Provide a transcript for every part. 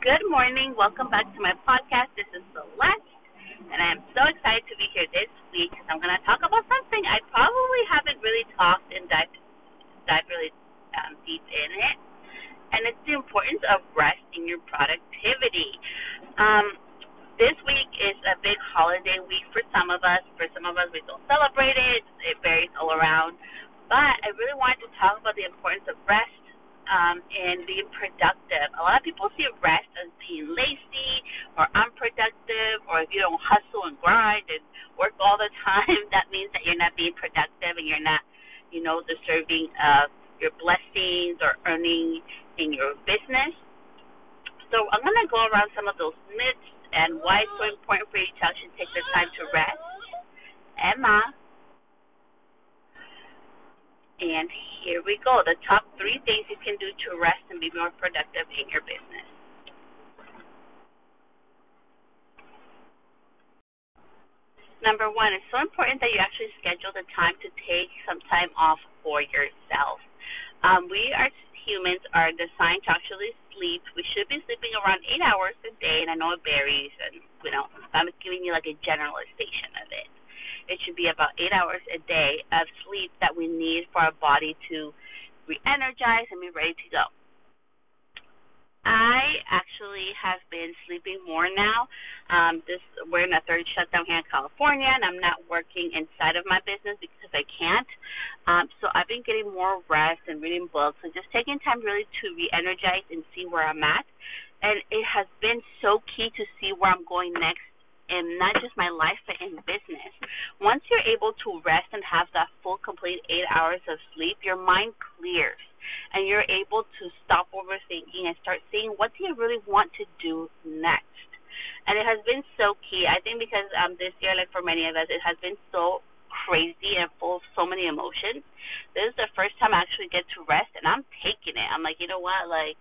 Good morning. Welcome back to my podcast. This is Celeste, and I am so excited to be here this week because I'm going to talk about something I probably haven't really talked and dived, dived really um, deep in it, and it's the importance of rest in your productivity. Um, this week is a big holiday week for some of us. For some of us, we don't celebrate it. It varies all around. But I really wanted to talk about the importance of rest um, and being productive. A lot of people see rest as being lazy or unproductive, or if you don't hustle and grind and work all the time, that means that you're not being productive and you're not, you know, deserving of your blessings or earning in your business. So I'm going to go around some of those myths and why it's so important for you to actually take the time to rest. Emma. And here we go. The top three things you can do to rest and be more productive in your business. Number one, it's so important that you actually schedule the time to take some time off for yourself. Um, we are humans are designed to actually sleep. We should be sleeping around eight hours a day, and I know it varies, and you know I'm giving you like a generalization of it it should be about eight hours a day of sleep that we need for our body to re energize and be ready to go. I actually have been sleeping more now. Um, this we're in a third shutdown here in California, and I'm not working inside of my business because I can't. Um, so I've been getting more rest and reading books and just taking time really to re-energize and see where I'm at. And it has been so key to see where I'm going next in not just my life but in business. Once you're able to rest and have that full complete eight hours of sleep, your mind clears and you're able to stop overthinking and start seeing what do you really want to do next. And it has been so key. I think because um this year, like for many of us, it has been so crazy and full of so many emotions. This is the first time I actually get to rest and I'm taking it. I'm like, you know what, like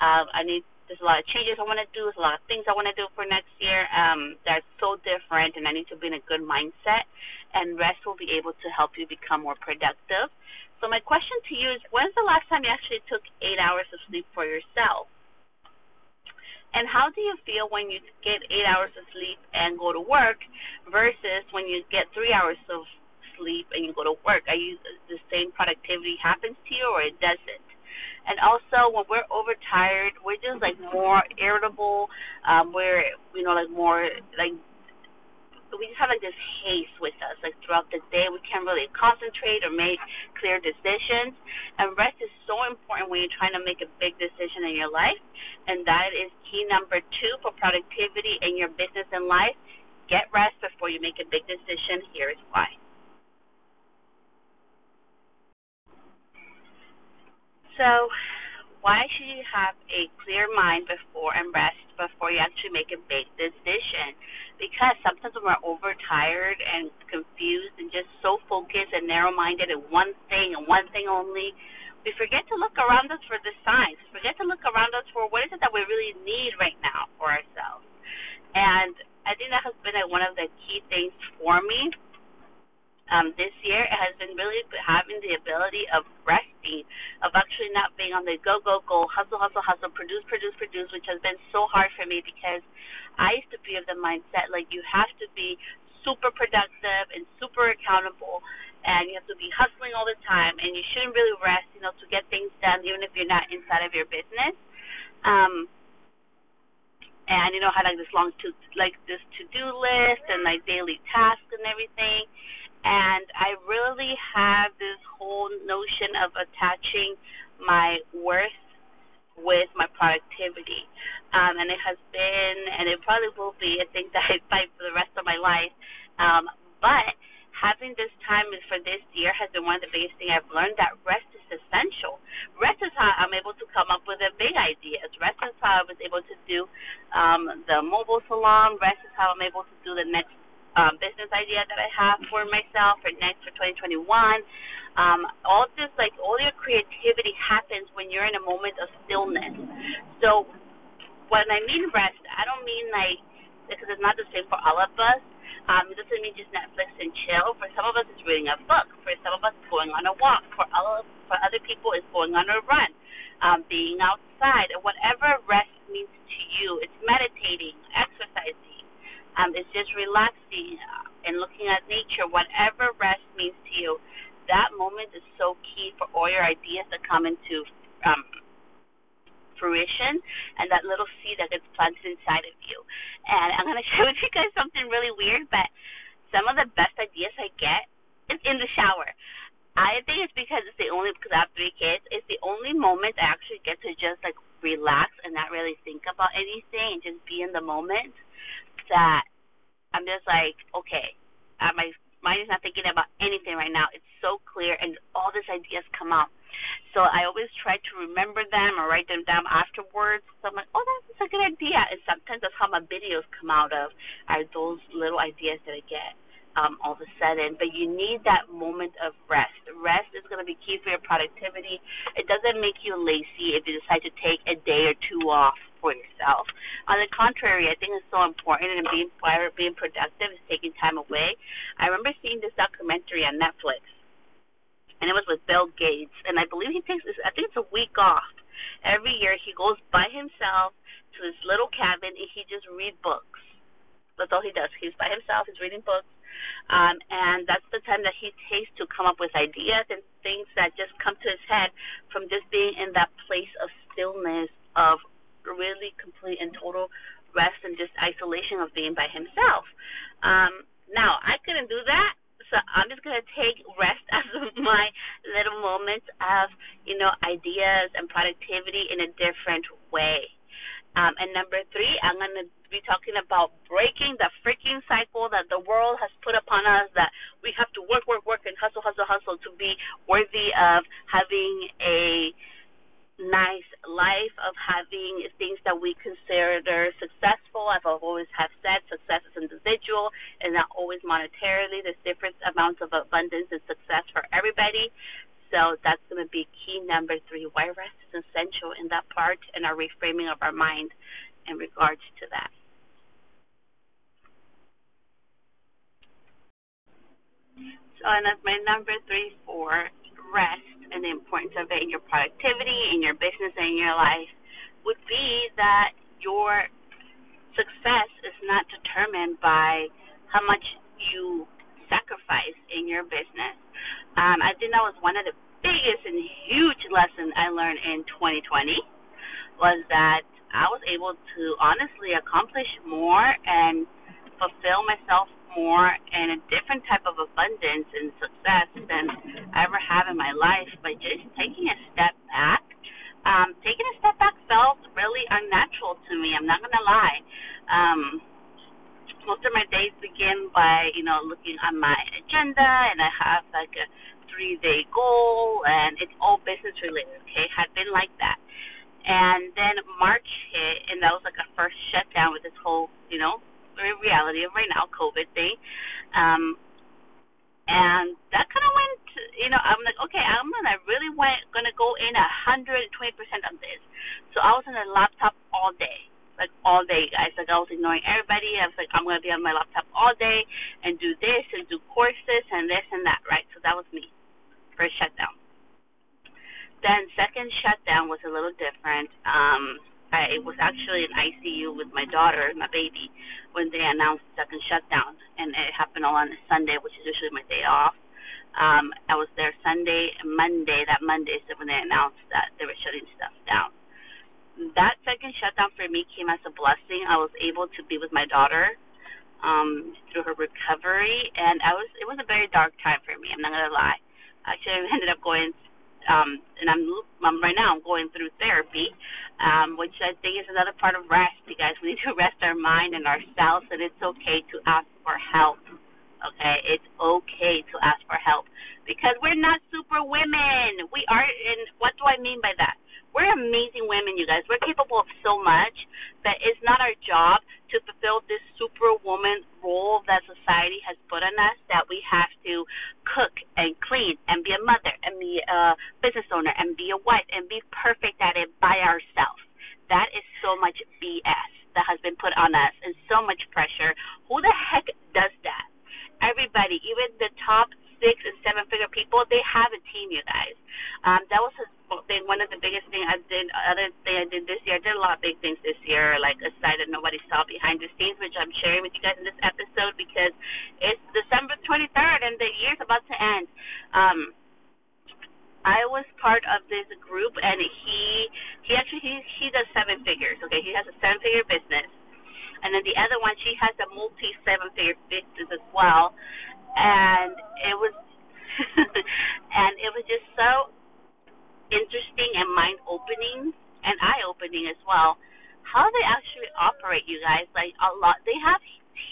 um I need there's a lot of changes I want to do. There's a lot of things I want to do for next year. Um, that's so different, and I need to be in a good mindset. And rest will be able to help you become more productive. So my question to you is, when's the last time you actually took eight hours of sleep for yourself? And how do you feel when you get eight hours of sleep and go to work versus when you get three hours of sleep and you go to work? Are you the same productivity happens to you or it doesn't? And also, when we're overtired, we're just like more irritable. Um, we're you know like more like we just have like this haste with us. Like throughout the day, we can't really concentrate or make clear decisions. And rest is so important when you're trying to make a big decision in your life. And that is key number two for productivity in your business and life. Get rest before you make a big decision. Here is why. So, why should you have a clear mind before and rest before you actually make a big decision? Because sometimes when we're overtired and confused and just so focused and narrow minded in one thing and one thing only, we forget to look around us for the signs. We forget to look around us for what is it that we really need right now for ourselves. And I think that has been like one of the key things for me um, this year it has been really having the ability of resting, of actually not being on the go, go, go, hustle, hustle, hustle, produce, produce, produce, which has been so hard for me because I used to be of the mindset like you have to be super productive and super accountable and you have to be hustling all the time and you shouldn't really rest, you know, to get things done even if you're not inside of your business. Um and you know, had like this long to like this to do list and like daily tasks and everything and I really have this whole notion of attaching my worth with my productivity. Um, and it has been, and it probably will be, a thing that I fight for the rest of my life. Um, but having this time for this year has been one of the biggest things I've learned that rest is essential. Rest is how I'm able to come up with the big ideas. Rest is how I was able to do um, the mobile salon. Rest is how I'm able to do the next um, business idea that I have for myself for next for 2021. Um, all this, like all your creativity happens when you're in a moment of stillness. So when I mean rest, I don't mean like because it's not the same for all of us. Um, it doesn't mean just Netflix and chill. For some of us, it's reading a book. For some of us, it's going on a walk. For all of, for other people, it's going on a run, um, being outside, whatever rest means to you. It's meditating, exercising. Um, it's just relaxing uh, and looking at nature. Whatever rest means to you, that moment is so key for all your ideas to come into um, fruition and that little seed that gets planted inside of you. And I'm going to share with you guys something really weird, but some of the best ideas I get is in the shower. I think it's because it's the only because I have three kids. It's the only moment I actually get to just like relax and not really think about anything and just be in the moment. That I'm just like, okay, uh, my mind is not thinking about anything right now. It's so clear, and all these ideas come out. So I always try to remember them or write them down afterwards. So I'm like, oh, that's a good idea. And sometimes that's how my videos come out of, are those little ideas that I get um, all of a sudden. But you need that moment of rest. Rest is going to be key for your productivity. It doesn't make you lazy if you decide to take a day or two off for yourself. On the contrary, I think it's so important and being fire, being productive is taking time away. I remember seeing this documentary on Netflix, and it was with Bill Gates, and I believe he takes this. I think it's a week off every year. He goes by himself to this little cabin and he just reads books. That's all he does. He's by himself. He's reading books um, and that's the time that he takes to come up with ideas and things that just come to his head from just being in that place of stillness, of really complete and total rest and just isolation of being by himself. Um, now, I couldn't do that, so I'm just gonna take rest as my little moments of, you know, ideas and productivity in a different way. Um, and number three, I'm going to be talking about breaking the freaking cycle that the world has put upon us that we have to work, work, work, and hustle, hustle, hustle to be worthy of having a nice life, of having things that we consider successful. I've always have said success is individual and not always monetarily. There's different amounts of abundance and success for everybody. So that's going to be key number three. Why rest is essential in that part and our reframing of our mind in regards to that. So, and as my number three for rest and the importance of it in your productivity, in your business, and in your life would be that your success is not determined by how much you sacrifice in your business. Um, I think that was one of the biggest and huge lessons I learned in 2020 was that I was able to honestly accomplish more and fulfill myself more in a different type of abundance and success than I ever have in my life by just taking a step back. Um, taking a step back felt really unnatural to me. I'm not gonna lie. Um, most of my days begin by you know looking on my agenda and I have like a three day goal and it's all business related. Okay, had been like that, and then March hit and that was like a first shutdown with this whole you know reality of right now COVID thing. Um, and that kind of went, you know, I'm like, okay, I'm gonna really went gonna go in a hundred and twenty percent on this. So I was on the laptop all day like all day, guys. Like I was ignoring everybody. I was like, I'm gonna be on my laptop all day and do this and do courses and this and that, right? So that was me. First shutdown. Then second shutdown was a little different. Um, I was actually in ICU with my daughter, my baby, when they announced the second shutdown, and it happened all on a Sunday, which is usually my day off. Um, I was there Sunday Monday. That Monday is when they announced that they were shutting stuff down that second shutdown for me came as a blessing. I was able to be with my daughter um through her recovery and I was it was a very dark time for me, I'm not gonna lie. Actually I ended up going um and I'm, I'm right now I'm going through therapy, um, which I think is another part of rest, you guys. We need to rest our mind and ourselves and it's okay to ask for help. Okay? It's okay to ask for help. Because we're not super women. We are and what do I mean by that? We're amazing women, you guys. We're capable of so much, but it's not our job to fulfill this superwoman role that society has put on us that we have to cook and clean and be a mother and be a business owner and be a wife and be perfect at it by ourselves. That is so much BS that has been put on us and so much pressure. Who the heck does that? Everybody, even the top six and seven figure people, they have a team, you guys. Um, that was his thing one of the biggest things I did, other thing I did this year, I did a lot of big things this year, like aside that nobody saw behind the scenes, which I'm sharing with you guys in this episode because it's December 23rd and the year's about to end. Um, I was part of this group, and he he actually he he does seven figures. Okay, he has a seven figure business, and then the other one she has a multi seven figure business as well, and it was and it was just so interesting and mind opening and eye opening as well. How they actually operate, you guys. Like a lot, they have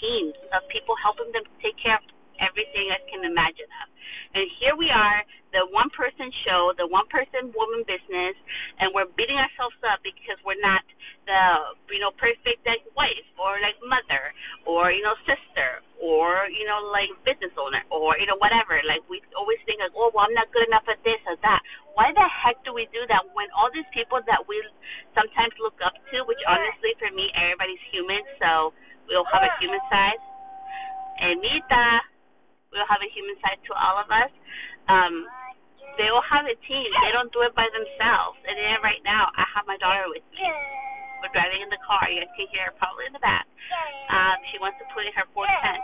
teams of people helping them take care of everything I can imagine of. And here we are, the one person show, the one person woman business, and we're beating ourselves up because we're not the you know perfect like wife or like mother or you know sister or you know like business owner or you know whatever. Like we always think like, oh well, I'm not good enough at this or that. Why the heck do we do that when all these people that we sometimes look up to, which honestly for me everybody's human, so we all have a human side. Anita we'll have a human side to all of us. Um, they will have a team. They don't do it by themselves. And then right now, I have my daughter with me. We're driving in the car. You guys can hear her probably in the back. Um, she wants to put in her fourth pen.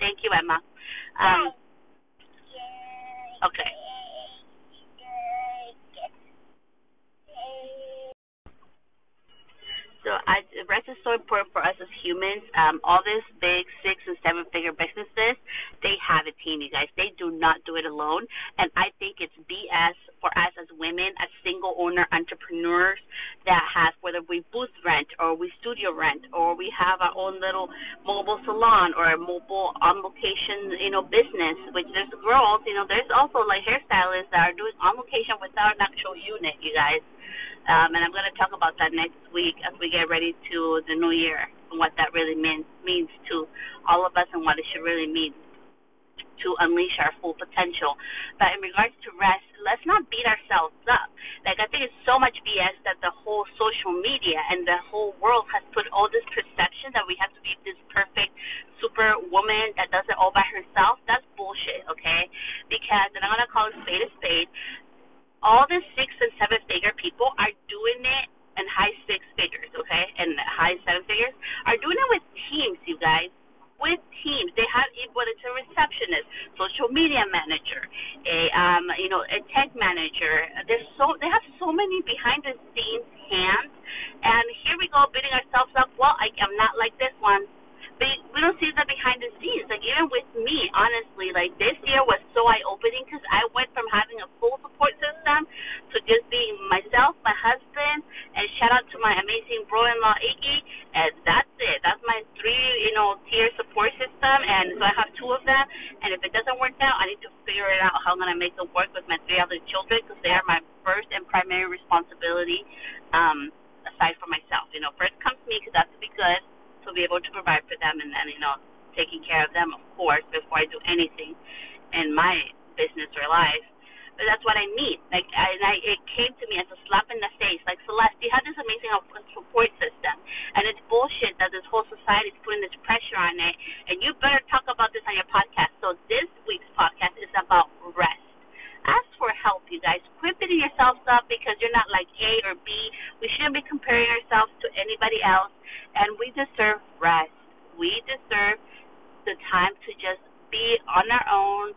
Thank you, Emma. Um, okay. Rest is so important for us as humans. Um, all these big six and seven figure businesses, they have a team, you guys. They do not do it alone. And I think it's BS for us as women, as single owner entrepreneurs that have, whether we booth rent or we studio rent or we have our own little mobile salon or a mobile on location, you know, business, which there's girls, you know, there's also like hairstylists that are doing on location without an actual unit, you guys. Um, and I'm going to talk about that next week as we get ready to the new year and what that really means means to all of us and what it should really mean to unleash our full potential. But in regards to rest, let's not beat ourselves up. Like I think it's so much BS that the whole social media and the whole world has put all this perception that we have to be this perfect super woman that does it all by herself. That's bullshit, okay? Because and I'm gonna call it spade a spade all the six and seven figure people are doing it and high six figures, okay, and high seven figures are doing it with teams, you guys. With teams, they have whether it's a receptionist, social media manager, a um, you know, a tech manager. There's so they have so many behind the scenes hands, and here we go beating ourselves up. Well, I, I'm not like this one but we don't see the behind the scenes. Like even with me, honestly, like this year was so eye opening because I went from having a full support system to just being myself, my husband, and shout out to my amazing bro-in-law Iggy. And that's it. That's my three, you know, tier support system. And so I have two of them. And if it doesn't work out, I need to figure it out how I'm gonna make it work with my three other children because they are my first and primary responsibility. Um, aside from myself, you know, first comes me because that's to be good to be able to provide for them and then, you know, taking care of them, of course, before I do anything in my business or life. But that's what I mean. Like, I, and I, it came to me as a slap in the face. Like, Celeste, you have this amazing support system, and it's bullshit that this whole society is putting this pressure on it, and you better talk about this on your podcast. So this week's podcast is about rest. Ask for help, you guys. Quit beating yourselves up because you're not like A or B. We shouldn't be comparing ourselves to anybody else and we deserve rest. We deserve the time to just be on our own,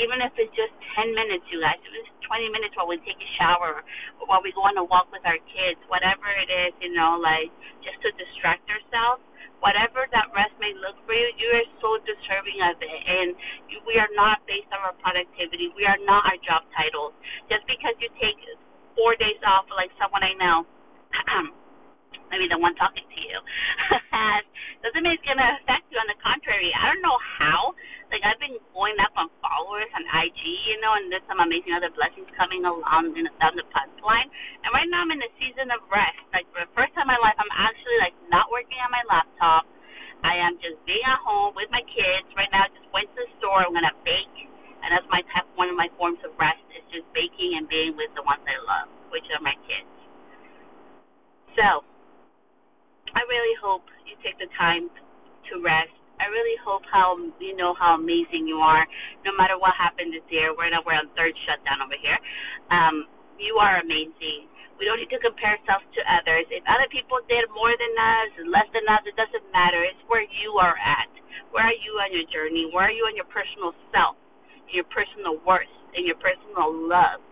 even if it's just 10 minutes, you guys, if it's 20 minutes while we take a shower, or while we go on a walk with our kids, whatever it is, you know, like just to distract ourselves, whatever that rest may look for you, you are so deserving of it. And we are not based on our productivity. We are not our job titles. Just because you take four days off, like someone I know, maybe the one talking to you, doesn't mean it's going to affect you. On the contrary, I don't know how. Like, I've been going up on followers on IG, you know, and there's some amazing other blessings coming along in, down the pipeline. And right now I'm in a season of rest. Like, for the first time in my life, I'm actually, like, not working on my laptop. I am just being at home with my kids. Right now, I just went to the store. I'm going to bake. And that's my type, one of my forms of rest is just baking and being with the ones I love, which are my kids. So, I really hope you take the time to rest. I really hope how you know how amazing you are, no matter what happened this year. We're not we're on third shutdown over here. Um, You are amazing. We don't need to compare ourselves to others. If other people did more than us, less than us, it doesn't matter. It's where you are at. Where are you on your journey? Where are you on your personal self, your personal worth, and your personal love?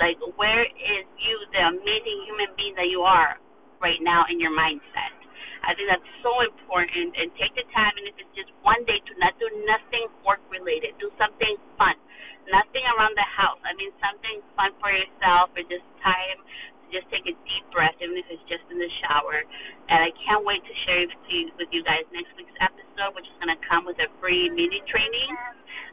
Like, where is you, the amazing human being that you are right now in your mindset? I think that's so important. And take the time, and if it's just one day, to not do nothing work related. Do something fun. Nothing around the house. I mean, something fun for yourself, or just time to just take a deep breath, even if it's just in the shower. And I can't wait to share with you, with you guys next week's episode, which is going to come with a free mini training.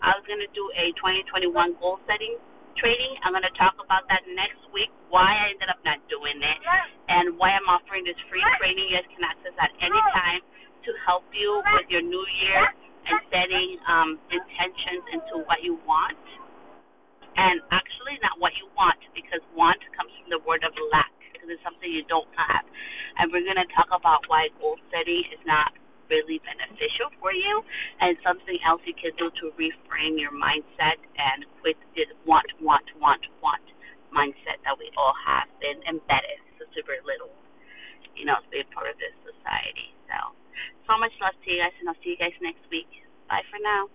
I was going to do a 2021 goal setting training. I'm going to talk about that next week, why I ended up not doing it, and why I'm offering this free training. You guys can access that anytime to help you with your new year and setting um, intentions into what you want. And actually, not what you want, because want comes from the word of lack, because it's something you don't have. And we're going to talk about why goal setting is not really beneficial for you and something else you can do to reframe your mindset and quit this want, want, want, want mindset that we all have been embedded since we were little, you know, to be a part of this society. So, so much love to you guys, and I'll see you guys next week. Bye for now.